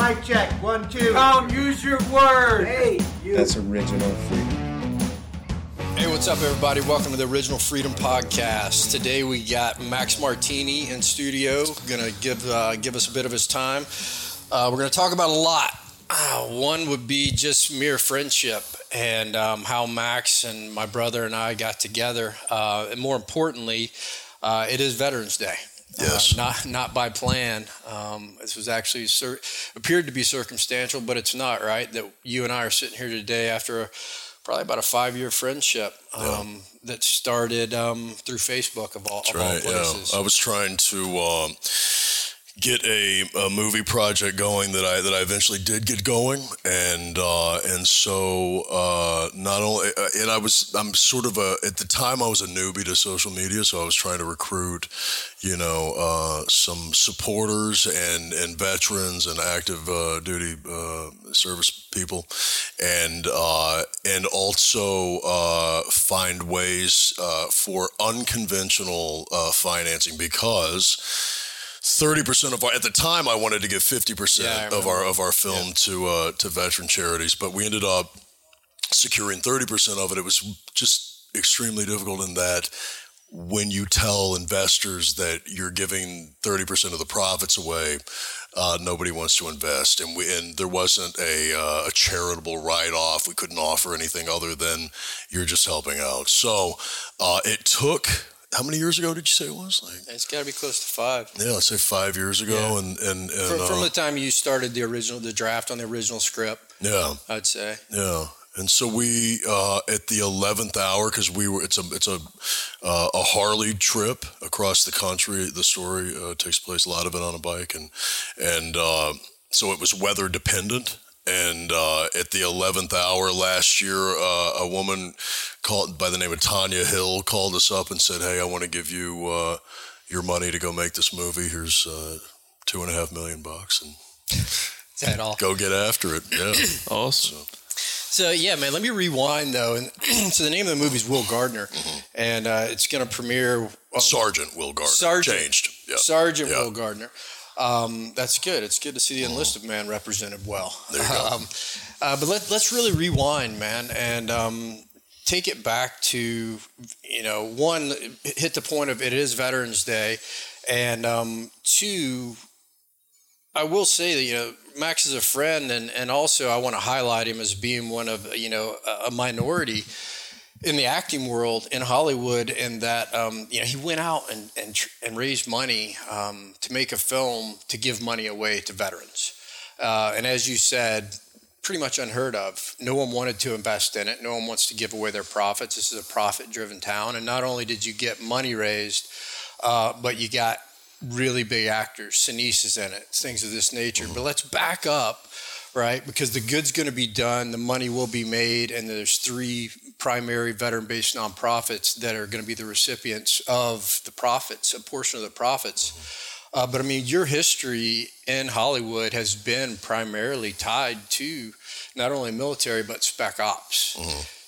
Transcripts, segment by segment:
Mic check, one, two. Tom, use your word. Hey, you. That's original freedom. Hey, what's up, everybody? Welcome to the Original Freedom Podcast. Today we got Max Martini in studio, gonna give uh, give us a bit of his time. Uh, we're gonna talk about a lot. Uh, one would be just mere friendship and um, how Max and my brother and I got together, uh, and more importantly, uh, it is Veterans Day. Yes. Uh, not not by plan. Um, this was actually cir- appeared to be circumstantial, but it's not right. That you and I are sitting here today after a, probably about a five year friendship um, that started um, through Facebook of all, of all right. places. Yeah, I was trying to um, get a, a movie project going that I that I eventually did get going, and uh, and so uh, not only uh, and I was I'm sort of a at the time I was a newbie to social media, so I was trying to recruit, you know, uh, some supporters and and veterans and active uh, duty uh, service people, and and also find ways for unconventional financing because. Thirty percent of our at the time I wanted to give fifty yeah, percent of our of our film to uh, to veteran charities, but we ended up securing thirty percent of it. It was just extremely difficult in that when you tell investors that you're giving 30% of the profits away, uh, nobody wants to invest. And we, and there wasn't a, uh, a charitable write off. We couldn't offer anything other than you're just helping out. So uh, it took, how many years ago did you say it was? Like, it's got to be close to five. yeah, let's say five years ago. Yeah. And, and, and From, from uh, the time you started the original, the draft on the original script, yeah. I'd say. Yeah, and so we uh, at the eleventh hour because we were it's a it's a uh, a Harley trip across the country. The story uh, takes place a lot of it on a bike, and and uh, so it was weather dependent. And uh, at the eleventh hour last year, uh, a woman called by the name of Tanya Hill called us up and said, "Hey, I want to give you uh, your money to go make this movie. Here's uh, two and a half million bucks, and that all? go get after it." Yeah, Awesome. So yeah, man. Let me rewind though. And so the name of the movie is Will Gardner, and uh, it's going to premiere. well, Sergeant Will Gardner Sergeant. changed. Yeah. Sergeant Yeah. Will Gardner. Um, that's good. It's good to see the enlisted man represented well. There you go. Um, uh, but let, let's really rewind, man, and um, take it back to you know one hit the point of it is Veterans Day, and um, two. I will say that you know Max is a friend, and and also I want to highlight him as being one of you know a minority in the acting world in Hollywood, in that um, you know he went out and and, and raised money um, to make a film to give money away to veterans, uh, and as you said, pretty much unheard of. No one wanted to invest in it. No one wants to give away their profits. This is a profit-driven town, and not only did you get money raised, uh, but you got really big actors. Sinise is in it, things of this nature. But let's back up, right? Because the good's going to be done, the money will be made, and there's three primary veteran-based nonprofits that are going to be the recipients of the profits, a portion of the profits. Uh, but I mean, your history in Hollywood has been primarily tied to not only military but spec ops.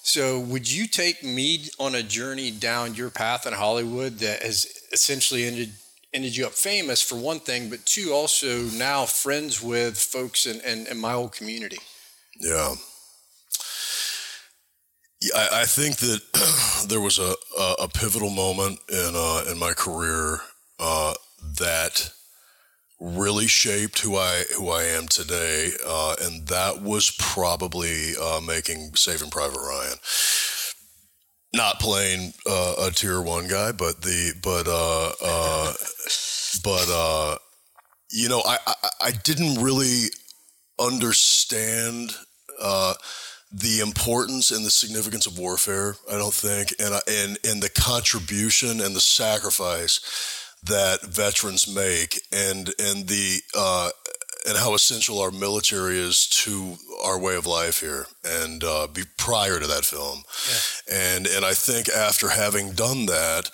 So, would you take me on a journey down your path in Hollywood that has essentially ended ended you up famous for one thing, but two also now friends with folks in, in, in my old community? Yeah. I, I think that there was a, a, a pivotal moment in uh, in my career uh, that really shaped who I who I am today, uh, and that was probably uh, making Saving Private Ryan. Not playing uh, a tier one guy, but the but uh, uh, but uh, you know I, I I didn't really understand uh, the importance and the significance of warfare. I don't think, and and and the contribution and the sacrifice that veterans make, and and the uh, and how essential our military is to our way of life here, and uh, be prior to that film, and and I think after having done that.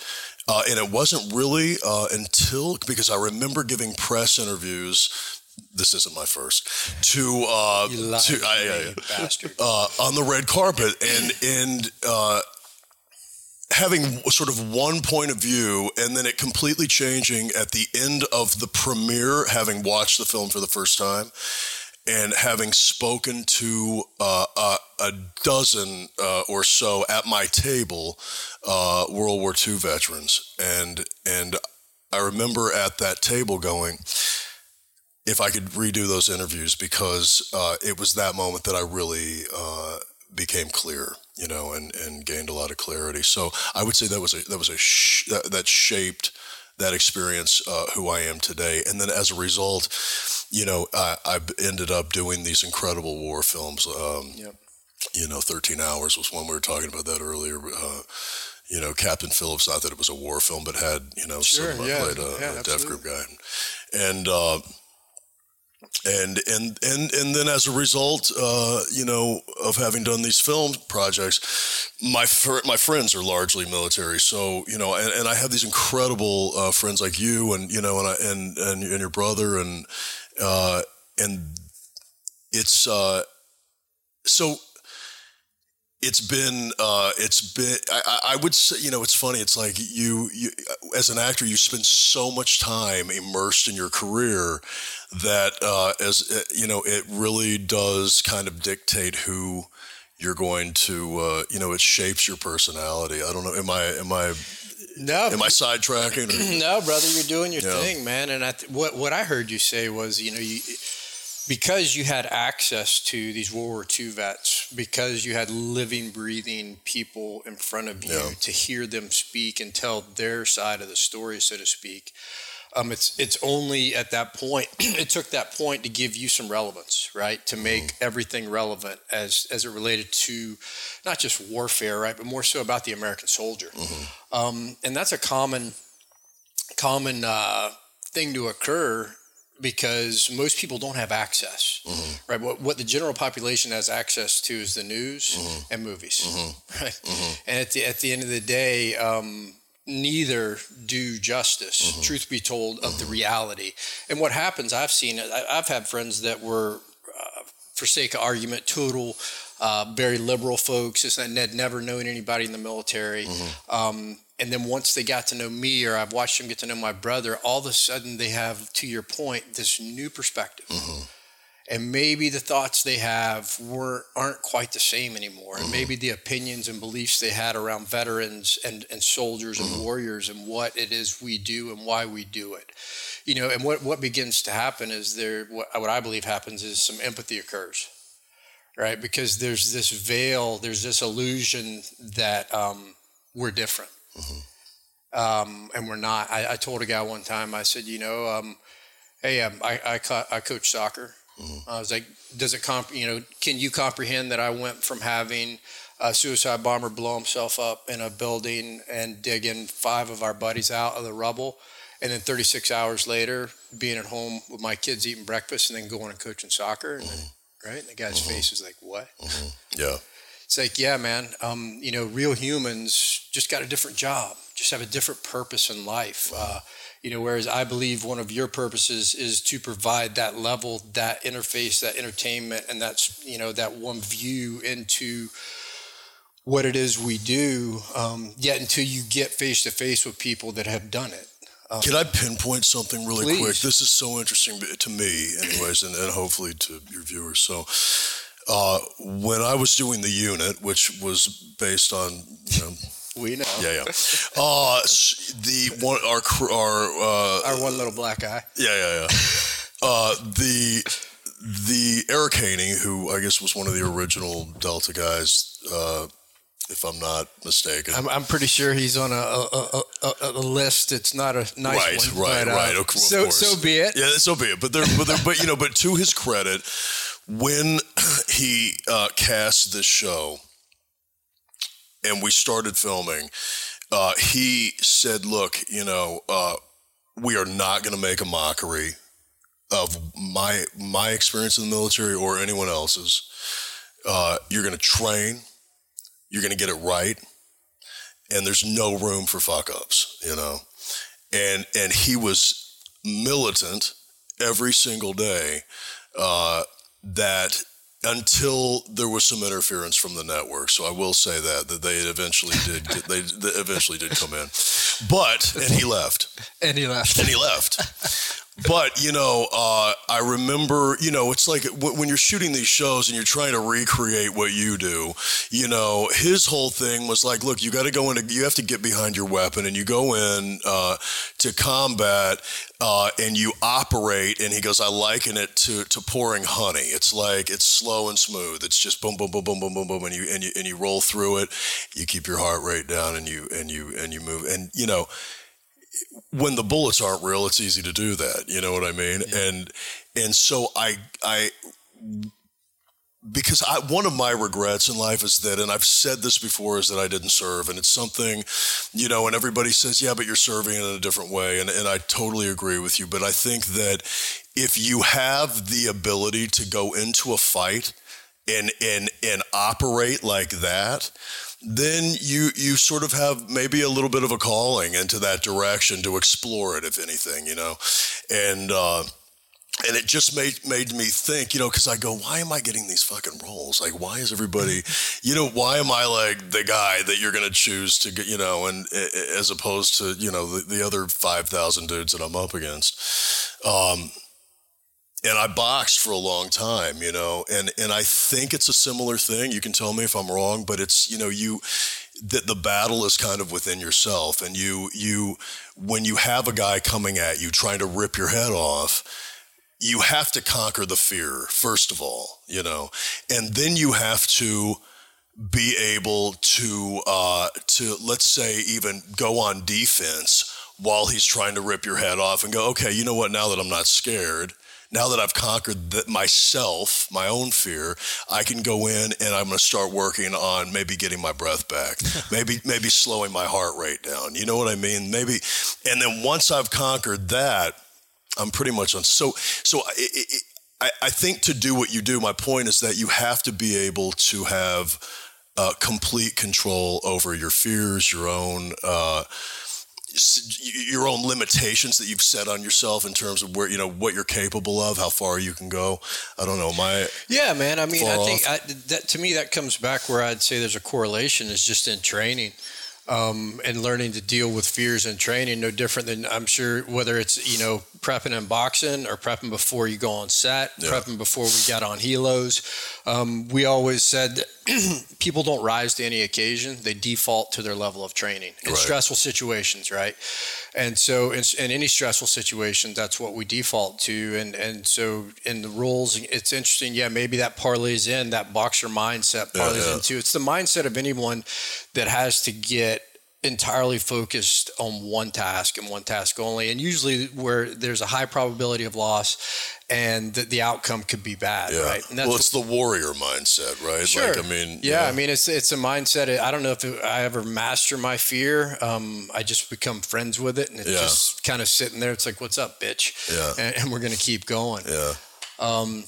Uh, and it wasn't really uh, until because I remember giving press interviews. This isn't my first to uh, to I, I- uh, on the red carpet and and uh, having sort of one point of view and then it completely changing at the end of the premiere having watched the film for the first time and having spoken to uh, a, a, dozen uh, or so at my table uh, World War II veterans, and and I remember at that table going, if I could redo those interviews because uh, it was that moment that I really uh, became clear, you know, and, and gained a lot of clarity. So I would say that was a that was a sh- that, that shaped that experience uh, who I am today. And then as a result, you know, I, I ended up doing these incredible war films. Um, yep. You know, 13 Hours was one we were talking about that earlier. Uh, you know, Captain Phillips, not that it was a war film, but had, you know, sure, some, yeah, played a, yeah, a Dev Group guy. And, uh, and and and and then as a result, uh, you know, of having done these film projects, my fr- my friends are largely military. So you know, and, and I have these incredible uh, friends like you, and you know, and I, and, and and your brother, and uh, and it's uh, so it's been uh, it's been I, I, would say you know it's funny it's like you you as an actor you spend so much time immersed in your career that uh, as uh, you know it really does kind of dictate who you're going to uh, you know it shapes your personality I don't know am I am I no, am I sidetracking? no, brother, you're doing your yeah. thing, man. And I th- what what I heard you say was, you know, you because you had access to these World War II vets, because you had living, breathing people in front of you yeah. to hear them speak and tell their side of the story, so to speak. Um, it's it's only at that point it took that point to give you some relevance, right? To make mm-hmm. everything relevant as as it related to not just warfare, right, but more so about the American soldier. Mm-hmm. Um, and that's a common common uh, thing to occur because most people don't have access, mm-hmm. right? What, what the general population has access to is the news mm-hmm. and movies, mm-hmm. right? Mm-hmm. And at the at the end of the day, um, neither do justice, mm-hmm. truth be told, of the mm-hmm. reality. And what happens, I've seen it. I've had friends that were, uh, for sake of argument, total. Uh, very liberal folks, and had never known anybody in the military. Um, and then once they got to know me or I've watched them get to know my brother, all of a sudden they have, to your point, this new perspective. Mm-hmm. And maybe the thoughts they have were aren't quite the same anymore. Mm-hmm. And maybe the opinions and beliefs they had around veterans and, and soldiers mm-hmm. and warriors and what it is we do and why we do it. You know, and what, what begins to happen is there what, what I believe happens is some empathy occurs. Right? Because there's this veil, there's this illusion that um, we're different Mm-hmm. Um, and we're not. I, I, told a guy one time, I said, you know, um, hey, um, I, I, co- I, coach soccer. Mm-hmm. I was like, does it comp, you know, can you comprehend that I went from having a suicide bomber blow himself up in a building and digging five of our buddies out of the rubble? And then 36 hours later, being at home with my kids eating breakfast and then going and coaching soccer. And mm-hmm. then, right? And the guy's mm-hmm. face is like, what? Mm-hmm. Yeah it's like, yeah, man, um, you know, real humans just got a different job, just have a different purpose in life. Uh, you know, whereas I believe one of your purposes is to provide that level, that interface, that entertainment, and that's, you know, that one view into what it is we do. Um, yet until you get face to face with people that have done it. Um, Can I pinpoint something really please. quick? This is so interesting to me, anyways, and, and hopefully to your viewers. So, uh, when I was doing the unit, which was based on, you know, we know. Yeah, yeah. Uh, the one our our uh, our one little black guy. Yeah, yeah, yeah. uh, the the Eric Haney, who I guess was one of the original Delta guys, uh, if I'm not mistaken. I'm, I'm pretty sure he's on a a, a, a, list. It's not a nice right, one. Right, right, right. Of so, course. so be it. Yeah, so be it. But there, but there, but you know, but to his credit, when he uh, cast this show and we started filming, uh, he said, "Look, you know, uh, we are not going to make a mockery of my my experience in the military or anyone else's. Uh, you're going to train, you're going to get it right, and there's no room for fuck ups, you know." And and he was militant every single day. Uh, that until there was some interference from the network. So I will say that that they eventually did they, they eventually did come in, but and he left, and he left, and he left. But you know, uh, I remember, you know, it's like w- when you're shooting these shows and you're trying to recreate what you do. You know, his whole thing was like, look, you got to go into, you have to get behind your weapon, and you go in uh, to combat, uh, and you operate. And he goes, I liken it to to pouring honey. It's like it's slow and smooth. It's just boom, boom, boom, boom, boom, boom, boom, and you and you and you roll through it. You keep your heart rate down, and you and you and you move, and you know when the bullets aren't real, it's easy to do that. You know what I mean? Yeah. And and so I I because I one of my regrets in life is that, and I've said this before, is that I didn't serve, and it's something, you know, and everybody says, yeah, but you're serving in a different way, and and I totally agree with you. But I think that if you have the ability to go into a fight and and and operate like that then you you sort of have maybe a little bit of a calling into that direction to explore it, if anything, you know, and. Uh, and it just made made me think, you know, because I go, why am I getting these fucking roles? Like, why is everybody, you know, why am I like the guy that you're going to choose to get, you know, and as opposed to you know the, the other five thousand dudes that I'm up against. Um, and I boxed for a long time, you know, and and I think it's a similar thing. You can tell me if I'm wrong, but it's you know you that the battle is kind of within yourself, and you you when you have a guy coming at you trying to rip your head off, you have to conquer the fear first of all, you know, and then you have to be able to uh, to let's say even go on defense while he's trying to rip your head off and go, okay, you know what? Now that I'm not scared now that I've conquered the, myself, my own fear, I can go in and I'm going to start working on maybe getting my breath back, maybe maybe slowing my heart rate down. You know what I mean? Maybe, and then once I've conquered that, I'm pretty much on. So so it, it, I, I think to do what you do, my point is that you have to be able to have uh, complete control over your fears, your own. Uh, your own limitations that you've set on yourself in terms of where you know what you're capable of, how far you can go. I don't know. My yeah, man. I mean, I think I, that to me that comes back where I'd say there's a correlation is just in training um, and learning to deal with fears and training. No different than I'm sure whether it's you know prepping and boxing or prepping before you go on set, yeah. prepping before we got on helos. Um, we always said people don't rise to any occasion; they default to their level of training in right. stressful situations, right? And so, in, in, any stressful situation, that's what we default to. And and so, in the rules, it's interesting. Yeah, maybe that parlays in that boxer mindset parlays yeah, yeah. into. It's the mindset of anyone that has to get entirely focused on one task and one task only. And usually where there's a high probability of loss and the, the outcome could be bad yeah. right? Well it's what, the warrior mindset right? Sure. like i mean yeah, yeah, i mean it's it's a mindset. I don't know if it, i ever master my fear. Um, i just become friends with it and it's yeah. just kind of sitting there. It's like what's up bitch? Yeah. And, and we're gonna keep going. Yeah. Um,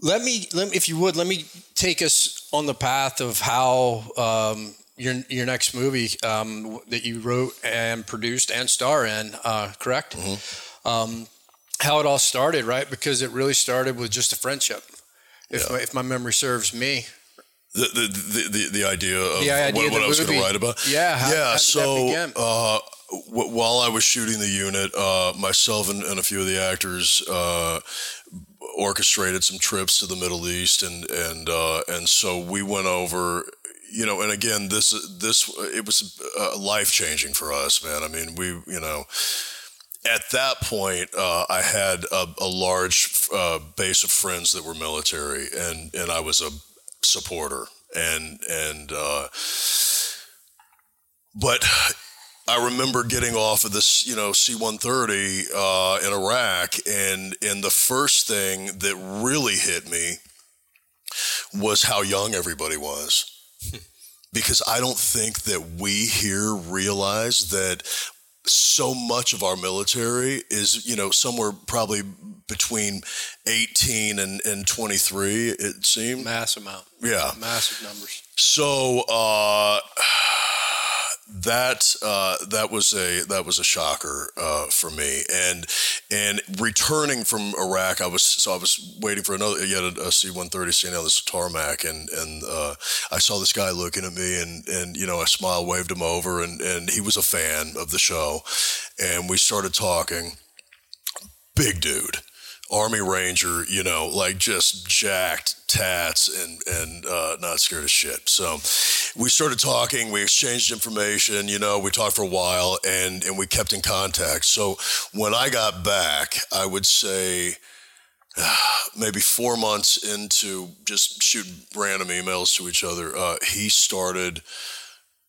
let me, let me, if you would, let me take us on the path of how um, your your next movie um, that you wrote and produced and star in, uh, correct? Mm-hmm. Um, how it all started, right? Because it really started with just a friendship. If yeah. my, if my memory serves me. The the, the, the, the idea of the idea what, what I was going to write about. Yeah, how, yeah. How so uh, w- while I was shooting the unit, uh, myself and, and, a few of the actors uh, orchestrated some trips to the Middle East, and and uh, and so we went over you know, and again, this this it was uh, life changing for us, man. I mean, we you know, at that point, uh, I had a, a large uh, base of friends that were military, and and I was a supporter, and and uh, but. I remember getting off of this, you know, C-130 uh, in Iraq, and and the first thing that really hit me was how young everybody was because I don't think that we here realize that so much of our military is, you know, somewhere probably between 18 and, and 23, it seemed. Massive amount. Yeah. Massive numbers. So, uh, that uh, that was a that was a shocker uh, for me, and and returning from Iraq, I was so I was waiting for another yet a, C one thirty standing on this tarmac, and and uh, I saw this guy looking at me, and and you know I smiled, waved him over, and and he was a fan of the show, and we started talking. Big dude, Army Ranger, you know, like just jacked tats and and uh, not scared of shit. So we started talking. We exchanged information. You know, we talked for a while, and and we kept in contact. So when I got back, I would say maybe four months into just shooting random emails to each other, uh, he started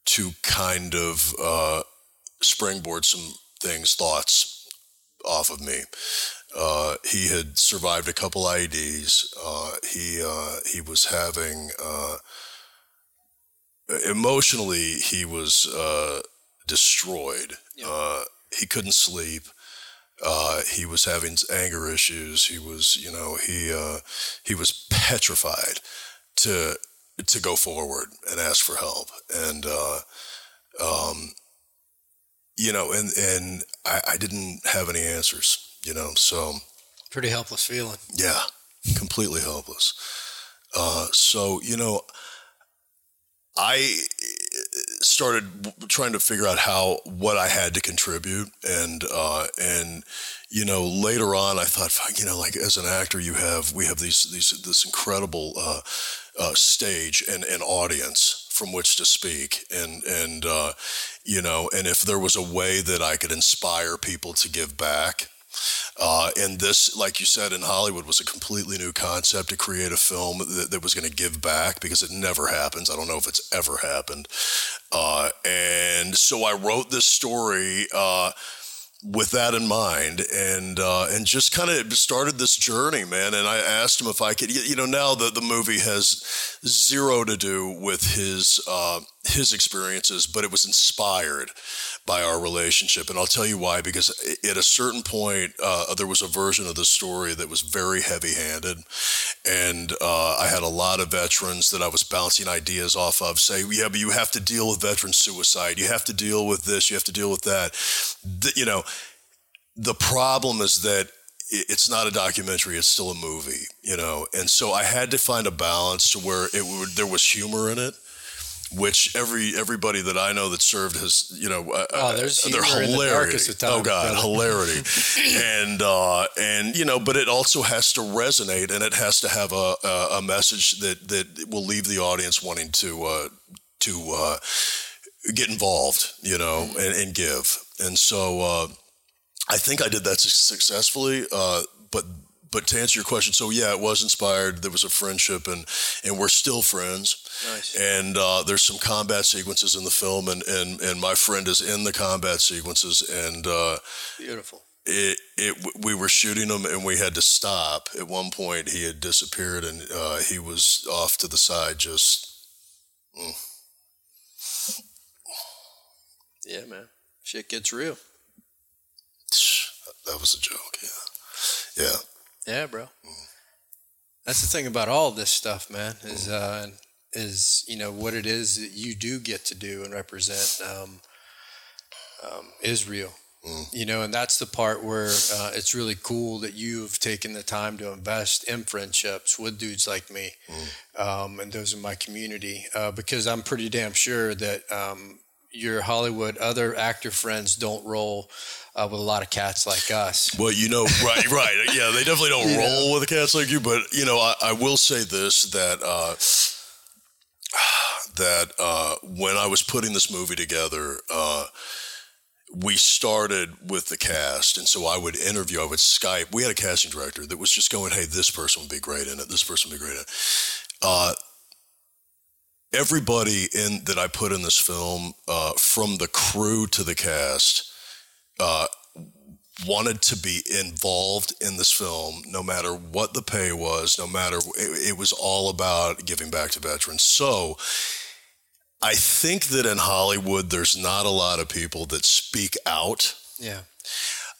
to kind of uh, springboard some things, thoughts off of me. Uh, he had survived a couple IEDs. Uh, he uh, he was having uh, emotionally he was destroyed. Yeah. he couldn't sleep. Uh, he was having anger issues. He was, you know, he uh, he was petrified to to go forward and ask for help, and uh, um, you know, and and I, I didn't have any answers, you know, so pretty helpless feeling. Yeah, completely helpless. Uh, so you know, I started trying to figure out how what I had to contribute, and uh, and you know later on I thought, you know, like as an actor, you have we have these these this incredible uh, uh, stage and, and audience from which to speak, and and uh, you know, and if there was a way that I could inspire people to give back uh, and this, like you said, in Hollywood was a completely new concept to create a film that, that was going to give back because it never happens. I don't know if it's ever happened. Uh, and so I wrote this story. Uh, with that in mind and uh, and just kind of started this journey man and I asked him if I could you know now that the movie has zero to do with his uh, his experiences but it was inspired by our relationship. And I'll tell you why because at a certain point uh, there was a version of the story that was very heavy handed and uh, I had a lot of veterans that I was bouncing ideas off of say yeah but you have to deal with veteran suicide. You have to deal with this. You have to deal with that. The, you know the problem is that it's not a documentary. It's still a movie you know? And so i had to find a balance to where it would there was humor in it which every everybody that I know that served has you know uh, oh, there's they're hilarious. The oh God, hilarity, and uh, and you know, but it also has to resonate and it has to have a, a, a message that that will leave the audience wanting to uh, to uh, get involved, you know, and, and give. And so uh, I think I did that successfully. Uh, but but to answer your question, so yeah, it was inspired. There was a friendship, and and we're still friends. Nice. And uh, there's some combat sequences in the film, and, and and my friend is in the combat sequences, and uh, beautiful. It, it we were shooting them and we had to stop at one point he had disappeared and uh, he was off to the side just mm. yeah man shit gets real that was a joke. Yeah. Yeah. Yeah, bro. Mm. That's the thing about all this stuff, man. Is uh, is you know what it is that you do get to do and represent um, um, Israel. Mm. You know, and that's the part where uh, it's really cool that you've taken the time to invest in friendships with dudes like me, mm. um, and those in my community, uh, because I'm pretty damn sure that um, your Hollywood other actor friends don't roll uh, with a lot of cats like us. Well, you know, right, right, yeah, they definitely don't roll know? with cats like you. But you know, I, I will say this that uh, that uh, when I was putting this movie together. Uh, we started with the cast, and so I would interview, I would Skype. We had a casting director that was just going, "Hey, this person would be great in it. This person would be great in it." Uh, everybody in that I put in this film, uh, from the crew to the cast, uh, wanted to be involved in this film, no matter what the pay was, no matter it, it was all about giving back to veterans. So. I think that in Hollywood, there's not a lot of people that speak out. Yeah.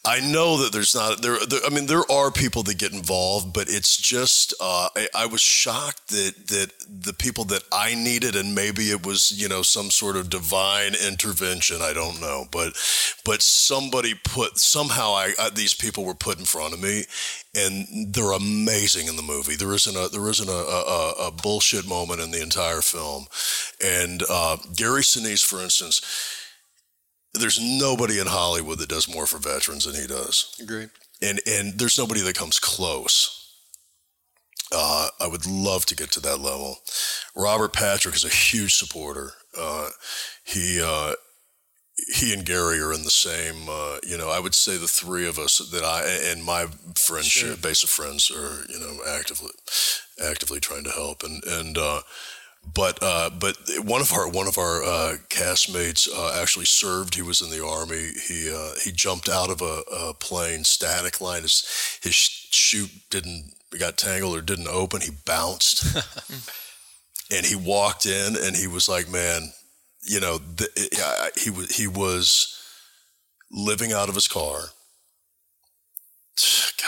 I know that there's not there, there, I mean, there are people that get involved, but it's just uh, I, I, was shocked that that the people that I needed, and maybe it was you know some sort of divine intervention. I don't know, but but somebody put somehow I, I these people were put in front of me, and they're amazing in the movie. There isn't a there isn't a, a, a bullshit moment in the entire film, and uh, Gary Sinise, for instance there's nobody in Hollywood that does more for veterans than he does. Agreed. and and there's nobody that comes close. Uh, I would love to get to that level. Robert Patrick is a huge supporter. Uh, he uh, he and Gary are in the same. Uh, you know, I would say the three of us that I and my friendship Sure. base of friends are you know actively actively trying to help and and. But uh, but one of our one of our uh, castmates uh, actually served. He was in the army. He uh, he jumped out of a, a plane, static line. His his chute didn't got tangled or didn't open. He bounced, and he walked in, and he was like, "Man, you know, the, I- he was he was living out of his car."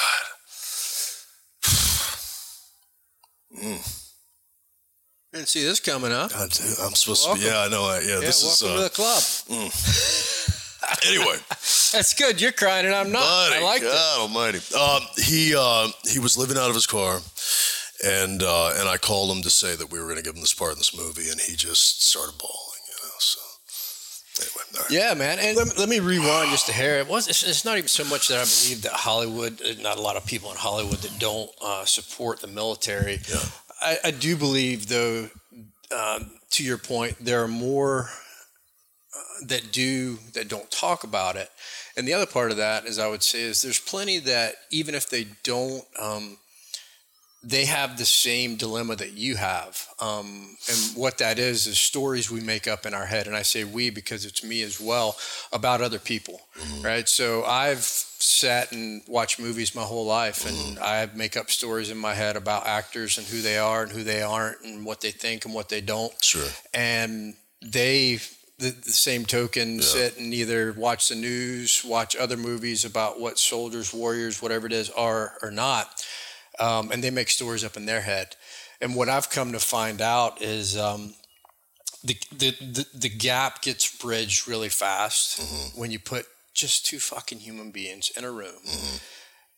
God. Didn't see this coming up. God, dude, I'm supposed to be. Yeah, I know. I, yeah, Yeah, this is. welcome Uh, to the club. anyway, That's good. You're crying and I'm not. buddy, I like God it. Almighty. Um, he uh, he was living out of his car, and uh, and I called him to say that we were going to give him this part in this movie, and he just started bawling. You know. So anyway, all right. Yeah, man. And let me, let me rewind just a hair. It was. It's, it's not even so much that I believe that Hollywood. Not a lot of people in Hollywood that don't uh, support the military. Yeah. I, I do believe, though, um, to your point, there are more uh, that do that don't talk about it. And the other part of that is, I would say, is there's plenty that even if they don't, um, they have the same dilemma that you have. Um, and what that is is stories we make up in our head. And I say we because it's me as well about other people, right? So I've sat and watched movies my whole life, and I make up stories in my head about actors and who they are and who they aren't, and what they think and what they don't Sure. and they the, the same token sit and either watch the news watch other movies about what soldiers warriors whatever it is are or not um, and they make stories up in their head. And what i've come to find out is um, the, the, the, the gap gets bridged really fast when you put just two fucking human beings in a room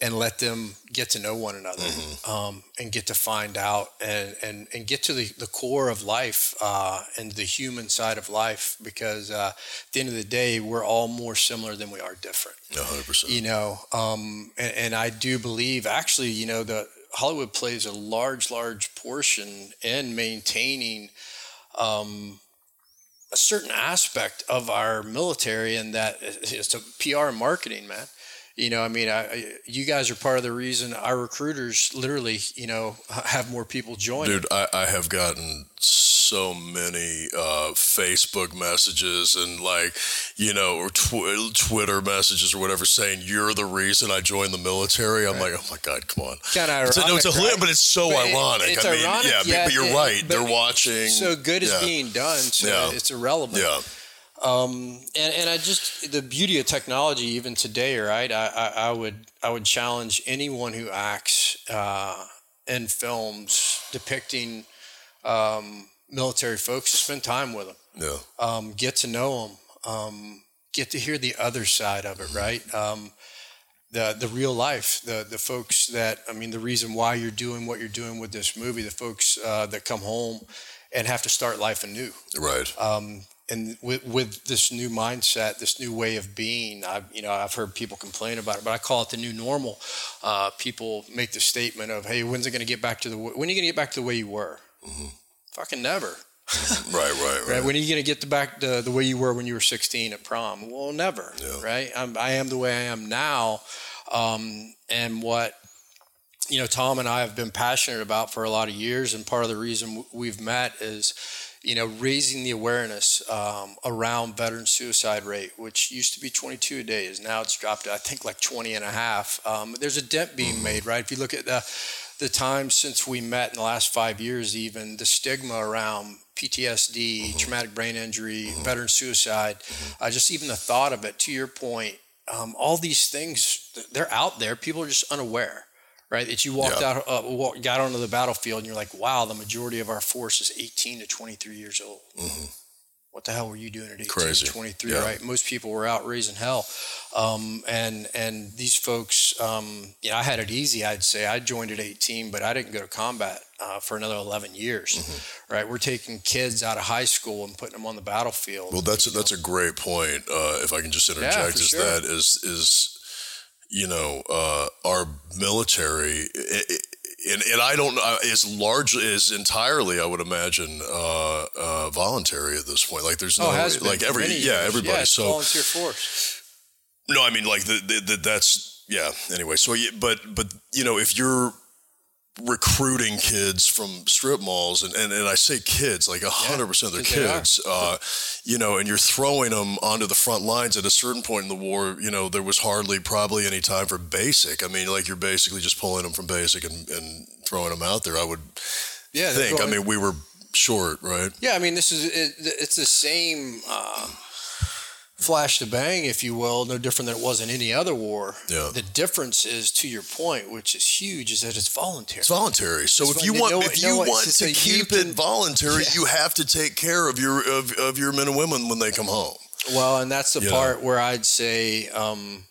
and let them get to know one another um, and get to find out and, and, and get to the, the core of life uh, and the human side of life because uh, at the end of the day we're all more similar than we are different. Yeah, hundred percent. you know um, and, and i do believe actually you know the hollywood plays a large large portion in maintaining um, a certain aspect of our military and that it's a pr and marketing man you know i mean I, you guys are part of the reason our recruiters literally you know have more people join Dude, I, I have gotten so many uh, Facebook messages and like, you know, or tw- Twitter messages or whatever saying you're the reason I joined the military. I'm like, oh my god, come on. Kind of It's a, no, it's a ironic, right? but it's so But ironic. it's I mean, ironic, yeah, but- yeah, but you're it- right. They're watching. so good is yeah, being done so Yeah. it's irrelevant Yeah, Um, and, and I just the beauty of technology even today, right? I, I, I would I would challenge anyone who acts uh, in films depicting um, military folks to spend time with them, yeah, um, get to know them, um, get to hear the other side of it, right? Um, the the real life, the the folks that I mean, the reason why you're doing what you're doing with this movie, the folks uh, that come home and have to start life anew right. um, and with, with this new mindset, this new way of being, I've you know I've heard people complain about it, but I call it the new normal. Uh, people make the statement of, "Hey, when's it going to get back to the when are you going to get back to the way you were?" Fucking never. right, right, right. Right? When are you going to get to back to the way you were when you were 16 at prom? Well, never. Yeah. Right? I'm, I am the way I am now, um, and what you know, Tom and I have been passionate about for a lot of years, and part of the reason we've met is, you know, raising the awareness um, around veteran suicide rate, which used to be 22 a day, is now it's dropped to I think like 20 and a half. Um, there's a dent being made, right? If you look at the the time since we met in the last five years, even the stigma around PTSD, traumatic brain injury, veteran suicide, uh, just even the thought of it. To your point, um, all these things they're out there. People are just unaware, right? That you walked Yeah. out, uh, wa- got onto the battlefield, and you're like, wow, the majority of our force is 18 to 23 years old. What the hell were you doing at 18 Crazy. to 23, Yeah. right? Most people were out raising hell. Um, and and these folks, um, you know, I had it easy. I'd say I joined at 18, but I didn't go to combat uh, for another 11 years. Mm-hmm. Right? We're taking kids out of high school and putting them on the battlefield. Well, that's a, that's a great point. Uh, if I can just interject, for is sure. that is is you know, uh, our military, and, and I don't know, is largely, is entirely, I would imagine, uh, uh, voluntary at this point. Like there's Oh, no, has like every, yeah, everybody. Yeah, so, volunteer force. no, I mean, like the, the, the that's yeah. Anyway, so but but you know, if you're recruiting kids from strip malls, and and, and I say kids, like a hundred percent of they're 'cause they are. kids, uh, you know, and you're throwing them onto the front lines at a certain point in the war. You know, there was hardly probably any time for basic. I mean, like you're basically just pulling them from basic and, and throwing them out there. I would Yeah, think. I mean, we were short, right? Yeah, I mean, this is it, it's the same uh, flash to bang, if you will, no different than it was in any other war. Yeah. The difference is, to your point, which is huge, is that it's voluntary. It's voluntary. So It's if you want, no- if no you want to keep can- it voluntary, Yeah. you have to take care of your of, of your men and women when they come home. Well, and that's the You part where I'd say, um,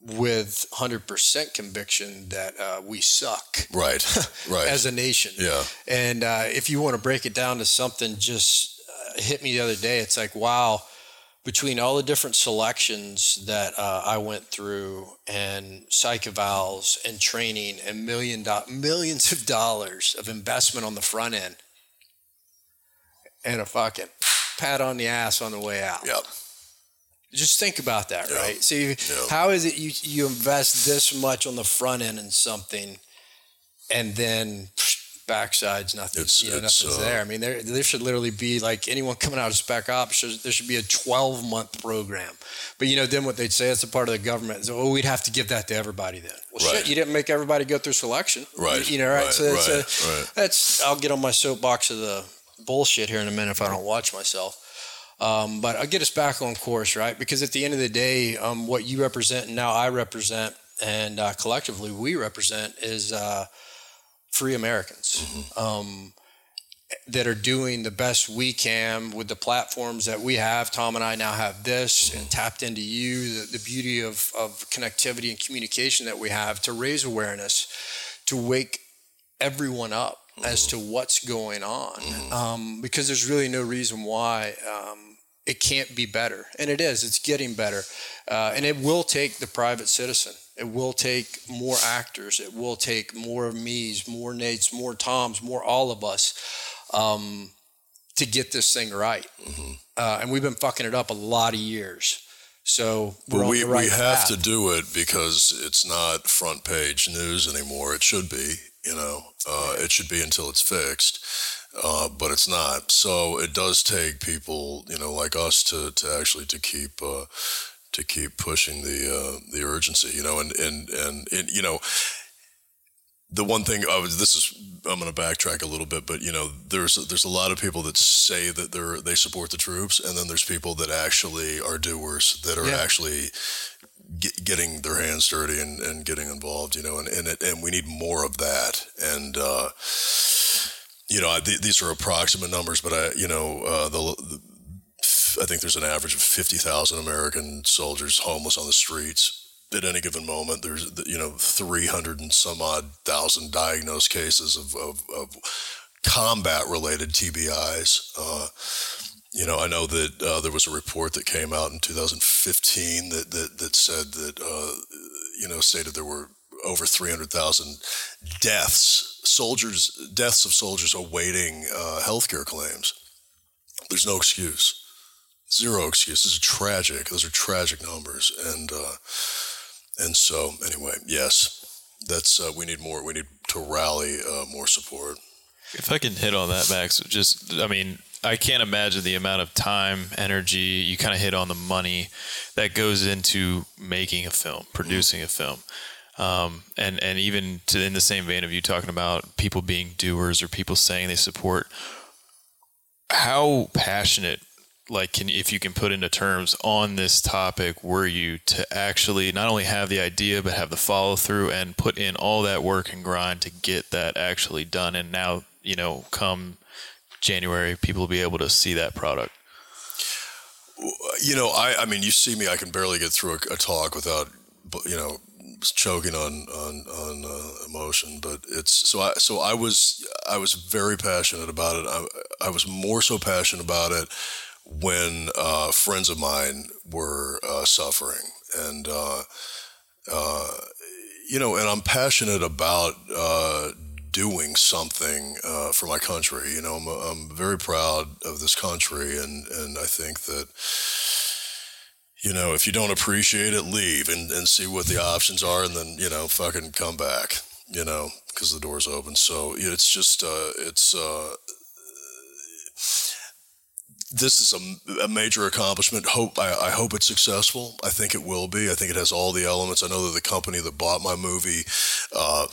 with 100% conviction, that uh, we suck Right. Right. as a nation. yeah. And uh, if you want to break it down to something, just uh, hit me the other day. It's like, wow, between all the different selections that uh, I went through and psych evals and training and million do- millions of dollars of investment on the front end and a fucking pat on the ass on the way out. Yep. Just think about that, Yeah. right? See, how is it you you invest this much on the front end in something, and then backside's nothing. It's- you know, it's, nothing's uh, there. I mean, there there should literally be like anyone coming out of spec ops. There there should be a twelve month program. But you know, then what they'd say it's a part of the government. is, oh, we'd have to give that to everybody then. Well, Right. shit, you didn't make everybody go through selection, Right, You know, right? right, so that's right, a, right. that's. I'll get on my soapbox of the bullshit here in a minute if I don't watch myself. Um, but I'll get us back on course, right? Because at the end of the day, um, what you represent and now I represent, and uh, collectively we represent, is uh, free Americans um, that are doing the best we can with the platforms that we have. Tom and I now have this and tapped into you, the, the beauty of, of connectivity and communication that we have to raise awareness, to wake everyone up as to what's going on um, because there's really no reason why um, it can't be better. And it is it's getting better. Uh, and it will take the private citizen it will take more actors it will take more of me's more nates more toms more all of us um, to get this thing right uh, and we've been fucking it up a lot of years so we're But on we, the right we have path. to do it because it's not front page news anymore. It should be, you know, uh, it should be until it's fixed, uh, but it's not. So it does take people, you know, like us to, to actually to keep uh, to keep pushing the uh, the urgency, you know, and and and, and you know. The one thing I was this is I'm going to backtrack a little bit, but you know there's there's a lot of people that say that they're they support the troops, and then there's people that actually are doers that are Yeah. actually get, getting their hands dirty and, and getting involved, you know, and and, it, and we need more of that. And uh, you know, I, th- these are approximate numbers, but I, you know, uh, the, the I think there's an average of fifty thousand American soldiers homeless on the streets at any given moment. There's you know three hundred and some odd thousand diagnosed cases of, of, of combat related TBIs. Uh, you know, I know that uh, there was a report that came out in 2015 that that, that said that uh, you know stated there were over 300,000 deaths, soldiers, deaths of soldiers awaiting uh, healthcare claims. There's no excuse, zero excuses. Tragic. Those are tragic numbers, and uh, and so anyway, yes, that's uh, we need more. We need to rally uh, more support. If I can hit on that, Max, just I mean, I can't imagine the amount of time, energy. You kind of hit on the money that goes into making a film, producing a film, um, and and even to, in the same vein of you talking about people being doers or people saying they support. How passionate, like, can if you can put into terms on this topic, were you to actually not only have the idea but have the follow through and put in all that work and grind to get that actually done? And now, you know, come January, people will be able to see that product. you know, I, I mean, you see me, I can barely get through a, a talk without, you know, choking on, on, on uh, emotion, but it's, so I, so I was, I was very passionate about it. I, I was more so passionate about it when uh, friends of mine were uh, suffering. And, uh, uh, you know, and I'm passionate about uh, doing something for my country. You know, I'm, I'm very proud of this country, and and I think that you know, if you don't appreciate it, leave and, and see what the options are, and then you know, fucking come back. You know, because the door's open. So it's just uh, it's. Uh, this is a, a, major accomplishment. Hope I, I, hope it's successful. I think it will be. I think it has all the elements. I know that the company that bought my movie uh,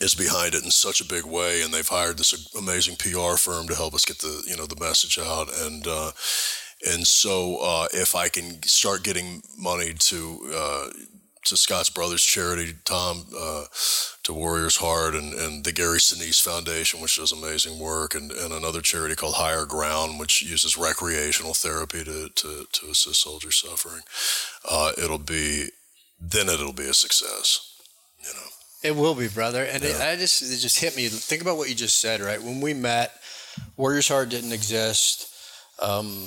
is behind it in such a big way, and they've hired this amazing PR firm to help us get the you know the message out. And uh, and so uh, if I can start getting money to uh, to Scott's Brothers Charity, Tom, uh, to Warriors Heart, and, and the Gary Sinise Foundation, which does amazing work, and, and another charity called Higher Ground, which uses recreational therapy to, to, to assist soldiers suffering. Uh, it'll be, then it'll be a success, you know. It will be, brother. And yeah. it, I just, it just hit me. Think about what you just said, right? When we met, Warriors Heart didn't exist. Um,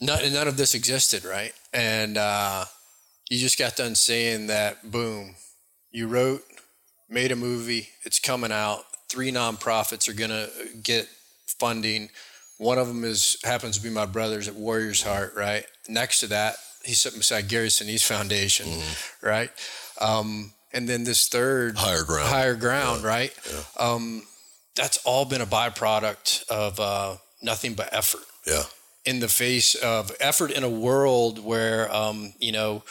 none, none of this existed, right? And, uh, you just got done saying that, boom, you wrote, made a movie, it's coming out. Three nonprofits are going to get funding. One of them is happens to be my brother's at Warriors Heart, right? Next to that, he's sitting beside Gary Sinise Foundation, mm-hmm. right? Um, and then this third higher ground, higher ground, yeah. right? Yeah. Um, that's all been a byproduct of uh, nothing but effort. Yeah. In the face of effort in a world where, um, you know,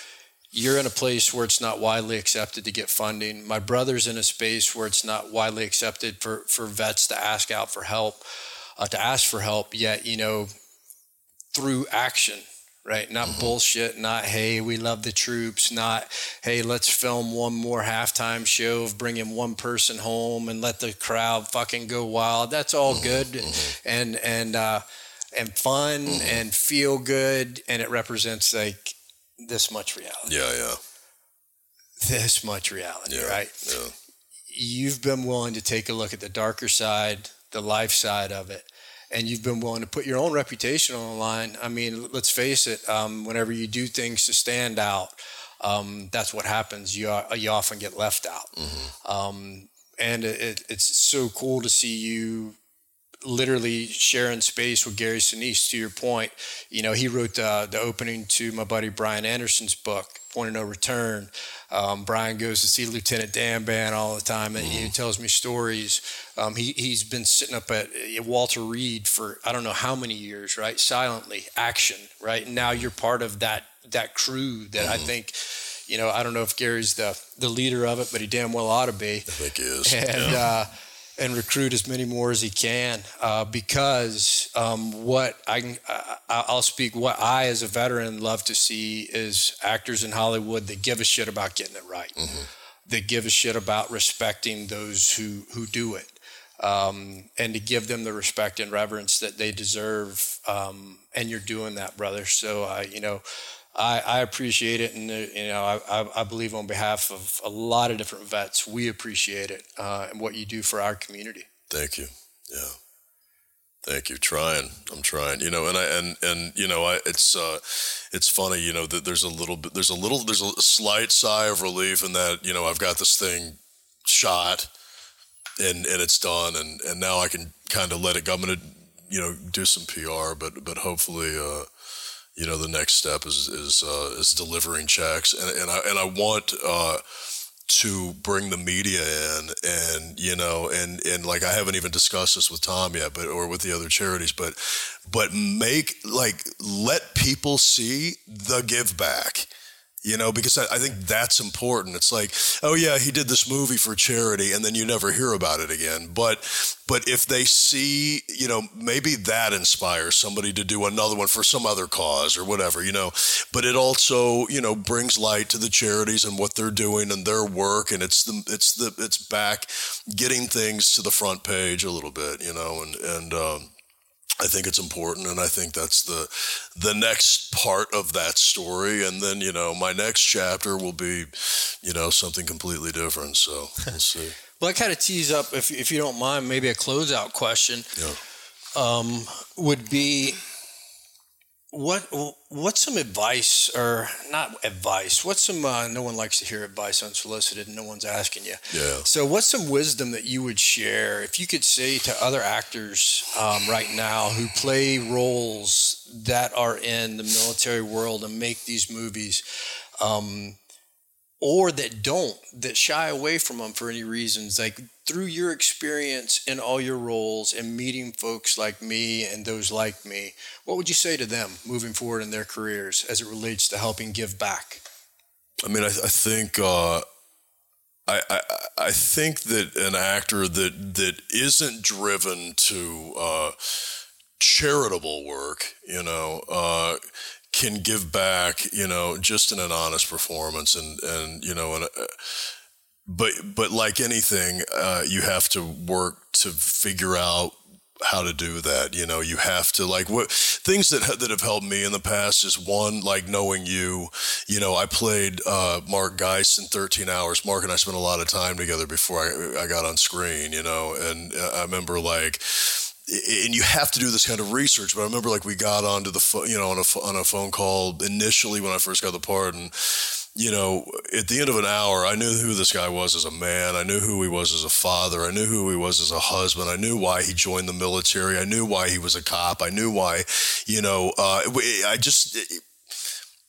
you're in a place where it's not widely accepted to get funding. My brother's in a space where it's not widely accepted for, for vets to ask out for help, uh, to ask for help, yet, you know, through action, right? Not mm-hmm. bullshit, not, hey, we love the troops, not, hey, let's film one more halftime show of bringing one person home and let the crowd fucking go wild. That's all mm-hmm. good mm-hmm. and, and, uh, and fun mm-hmm. and feel good. And it represents like, this much reality. Yeah, yeah. This much reality, yeah, right? Yeah. You've been willing to take a look at the darker side, the life side of it, and you've been willing to put your own reputation on the line. I mean, let's face it. Um, whenever you do things to stand out, um, that's what happens. You you often get left out. Mm-hmm. Um, and it, it's so cool to see you literally sharing space with Gary Sinise. To your point, you know, he wrote the, the opening to my buddy Bryan Anderson's book, Point of No Return. Um, Brian goes to see Lieutenant Dan Band all the time, and he mm-hmm. tells me stories. Um, he he's been sitting up at Walter Reed for I don't know how many years, right? Silently, action, right? And now you're part of that that crew that I mm-hmm. think you know, I don't know if Gary's the the leader of it, but he damn well ought to be. I think he is. And yeah. uh, and recruit as many more as he can uh, because um, what I, I will speak what I as a veteran love to see is actors in Hollywood that give a shit about getting it right, mm-hmm. that give a shit about respecting those who who do it, um, and to give them the respect and reverence that they deserve. Um, and you're doing that, brother. So uh, you know. I, I, appreciate it, and uh, you know, I, I, believe on behalf of a lot of different vets, we appreciate it uh, and what you do for our community. Thank you. Yeah, thank you. Trying, I'm trying. You know, and I and and you know, I it's uh, it's funny. You know, that there's a little bit, there's a little, there's a slight sigh of relief in that you know I've got this thing shot, and and it's done, and and now I can kind of let it go. I'm gonna you know do some PR, but but hopefully. Uh, you know the next step is is uh, is delivering checks. And and I and I want uh, to bring the media in and you know and and like I haven't even discussed this with Tom yet but or with the other charities but but make like let people see the give back you know, because I, I, think that's important. It's like, oh yeah, he did this movie for charity, and then you never hear about it again. But but if they see, you know, maybe that inspires somebody to do another one for some other cause or whatever, you know. But it also, you know, brings light to the charities and what they're doing and their work, and it's the it's the it's back getting things to the front page a little bit, you know, and and. Um, I think it's important, and I think that's the the next part of that story. And then you know, my next chapter will be, you know, something completely different. So we'll see. well, I kind of tease up, if if you don't mind, maybe a closeout question. Yeah. Um, would be what what's some advice or not advice what's some uh, no one likes to hear advice unsolicited and no one's asking you Yeah. so what's some wisdom that you would share if you could say to other actors um, right now who play roles that are in the military world and make these movies um, or that don't that shy away from them for any reasons like through your experience in all your roles and meeting folks like me and those like me what would you say to them moving forward in their careers as it relates to helping give back? I mean, I, I think uh, I, I I think that an actor that that isn't driven to uh, charitable work, you know, uh, can give back, you know, just in an honest performance, and and you know, and. Uh, but but like anything, uh, you have to work to figure out how to do that. You know, you have to like what things that that have helped me in the past is one like knowing you. You know, I played uh, Mark Geist in 13 hours. Mark and I spent a lot of time together before I, I got on screen. You know, and uh, I remember like and you have to do this kind of research. But I remember like we got onto the phone, you know, on a on a phone call initially when I first got the part, and you know, at the end of an hour, I knew who this guy was as a man. I knew who he was as a father. I knew who he was as a husband. I knew why he joined the military. I knew why he was a cop. I knew why, you know, uh, I just.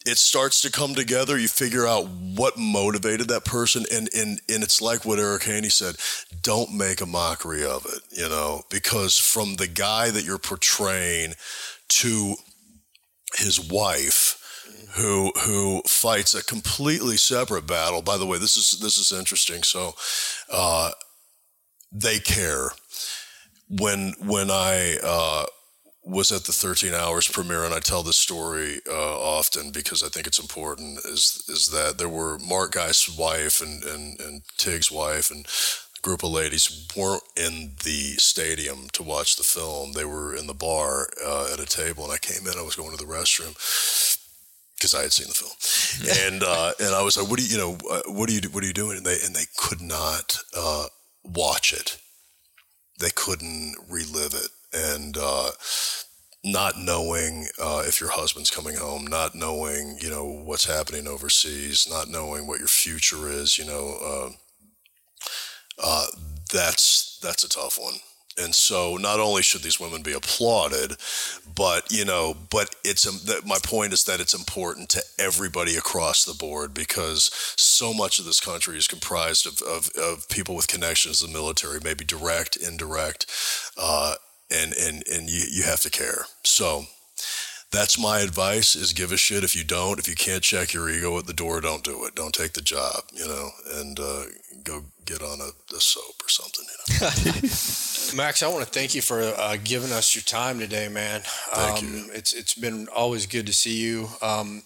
It, starts to come together. You figure out what motivated that person, and and and it's like what Eric Haney said: don't make a mockery of it, you know, because from the guy that you're portraying to his wife, who who fights a completely separate battle. By the way, this is this is interesting. So, uh, they care. When when I uh, was at the 13 hours premiere, and I tell this story uh, often because I think it's important. Is is that there were Mark Geist's wife and and and Tig's wife and a group of ladies weren't in the stadium to watch the film. They were in the bar uh, at a table, and I came in. I was going to the restroom because I had seen the film, and uh, and I was like, "What do you, you know? Uh, what are you what are you doing?" And they and they could not uh, watch it. They couldn't relive it, and uh, not knowing uh, if your husband's coming home, not knowing you know what's happening overseas, not knowing what your future is, you know, uh, that's that's a tough one. And so, not only should these women be applauded, but you know, but it's um, my point is that it's important to everybody across the board because so much of this country is comprised of of, of people with connections to the military, maybe direct, indirect, uh, and and and you you have to care. So. That's my advice: is give a shit if you don't. If you can't check your ego at the door, don't do it. Don't take the job, you know, and uh, go get on a, a soap or something. You know? Max, I want to thank you for uh, giving us your time today, man. Thank um, you. It's it's been always good to see you. Um,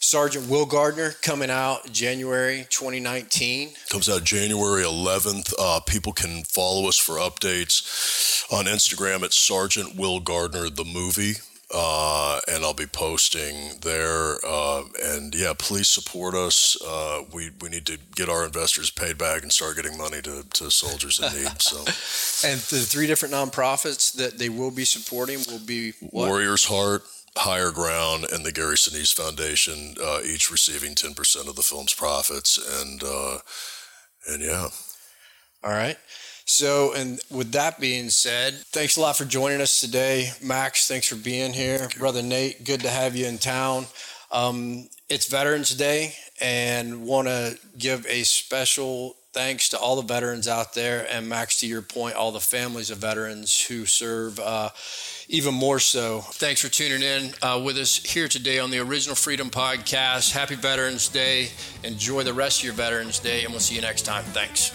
Sergeant Will Gardner coming out January 2019. Comes out January 11th. Uh, people can follow us for updates on Instagram at Sergeant Will Gardner the movie. Uh, and I'll be posting there. Uh, and yeah, please support us. Uh, we we need to get our investors paid back and start getting money to, to soldiers in need. So And the three different nonprofits that they will be supporting will be what? Warriors Heart, Higher Ground, and the Gary Sinise Foundation, uh, each receiving 10% of the film's profits. And uh, and yeah. All right. So, and with that being said, thanks a lot for joining us today. Max, thanks for being here. Brother Nate, good to have you in town. Um, it's Veterans Day, and want to give a special thanks to all the veterans out there. And Max, to your point, all the families of veterans who serve uh, even more so. Thanks for tuning in uh, with us here today on the Original Freedom Podcast. Happy Veterans Day. Enjoy the rest of your Veterans Day, and we'll see you next time. Thanks.